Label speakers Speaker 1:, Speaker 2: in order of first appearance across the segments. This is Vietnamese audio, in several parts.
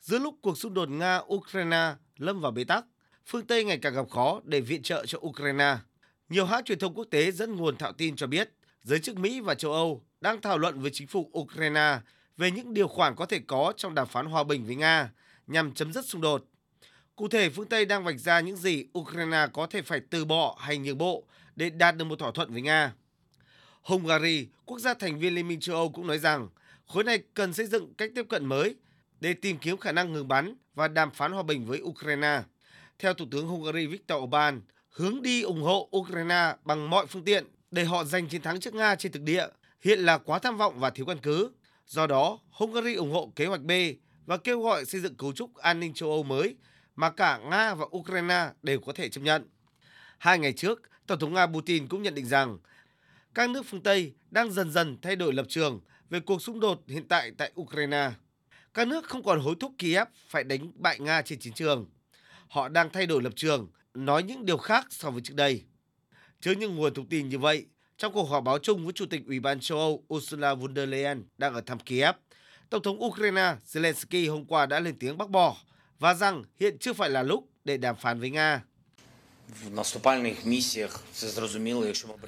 Speaker 1: Giữa lúc cuộc xung đột Nga-Ukraine lâm vào bế tắc, phương Tây ngày càng gặp khó để viện trợ cho Ukraine. Nhiều hãng truyền thông quốc tế dẫn nguồn thạo tin cho biết, giới chức Mỹ và châu Âu đang thảo luận với chính phủ Ukraine về những điều khoản có thể có trong đàm phán hòa bình với Nga nhằm chấm dứt xung đột. Cụ thể, phương Tây đang vạch ra những gì Ukraine có thể phải từ bỏ hay nhượng bộ để đạt được một thỏa thuận với Nga. Hungary, quốc gia thành viên Liên minh châu Âu cũng nói rằng khối này cần xây dựng cách tiếp cận mới để tìm kiếm khả năng ngừng bắn và đàm phán hòa bình với Ukraine. Theo Thủ tướng Hungary Viktor Orbán, hướng đi ủng hộ Ukraine bằng mọi phương tiện để họ giành chiến thắng trước Nga trên thực địa hiện là quá tham vọng và thiếu căn cứ. Do đó, Hungary ủng hộ kế hoạch B và kêu gọi xây dựng cấu trúc an ninh châu Âu mới mà cả Nga và Ukraine đều có thể chấp nhận. Hai ngày trước, Tổng thống Nga Putin cũng nhận định rằng các nước phương Tây đang dần dần thay đổi lập trường về cuộc xung đột hiện tại tại Ukraine. Các nước không còn hối thúc Kiev phải đánh bại Nga trên chiến trường. Họ đang thay đổi lập trường, nói những điều khác so với trước đây. Trước những nguồn thông tin như vậy, trong cuộc họp báo chung với Chủ tịch Ủy ban châu Âu Ursula von der Leyen đang ở thăm Kiev, Tổng thống Ukraine Zelensky hôm qua đã lên tiếng bác bỏ và rằng hiện chưa phải là lúc để đàm phán với Nga.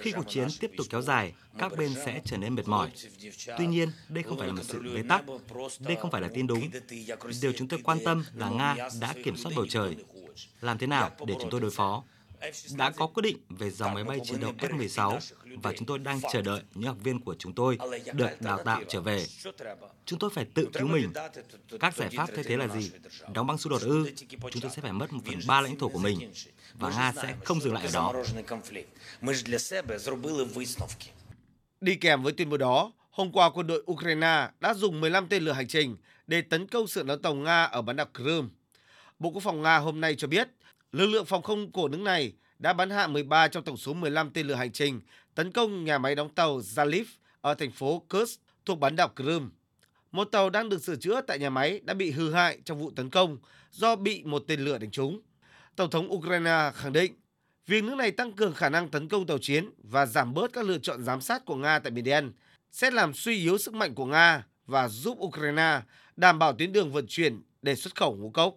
Speaker 2: Khi cuộc chiến tiếp tục kéo dài, các bên sẽ trở nên mệt mỏi. Tuy nhiên, đây không phải là một sự bế tắc. Đây không phải là tin đúng. Điều chúng tôi quan tâm là Nga đã kiểm soát bầu trời. Làm thế nào để chúng tôi đối phó? Đã có quyết định về dòng máy bay chiến đấu F-16 và chúng tôi đang chờ đợi những học viên của chúng tôi được đào tạo trở về. Chúng tôi phải tự cứu mình. Các giải pháp thay thế là gì? Đóng băng xung đột ư? Chúng tôi sẽ phải mất một phần ba lãnh thổ của mình và Nga sẽ không dừng lại ở đó.
Speaker 1: Đi kèm với tuyên bố đó, hôm qua quân đội Ukraine đã dùng 15 tên lửa hành trình để tấn công sự đón tàu Nga ở bán đảo Crimea. Bộ Quốc phòng Nga hôm nay cho biết lực lượng phòng không của nước này đã bắn hạ 13 trong tổng số 15 tên lửa hành trình, tấn công nhà máy đóng tàu Zaliv ở thành phố Kursk thuộc bán đảo Crimea. Một tàu đang được sửa chữa tại nhà máy đã bị hư hại trong vụ tấn công do bị một tên lửa đánh trúng. Tổng thống Ukraine khẳng định, việc nước này tăng cường khả năng tấn công tàu chiến và giảm bớt các lựa chọn giám sát của Nga tại Biển Đen sẽ làm suy yếu sức mạnh của Nga và giúp Ukraine đảm bảo tuyến đường vận chuyển để xuất khẩu ngũ cốc.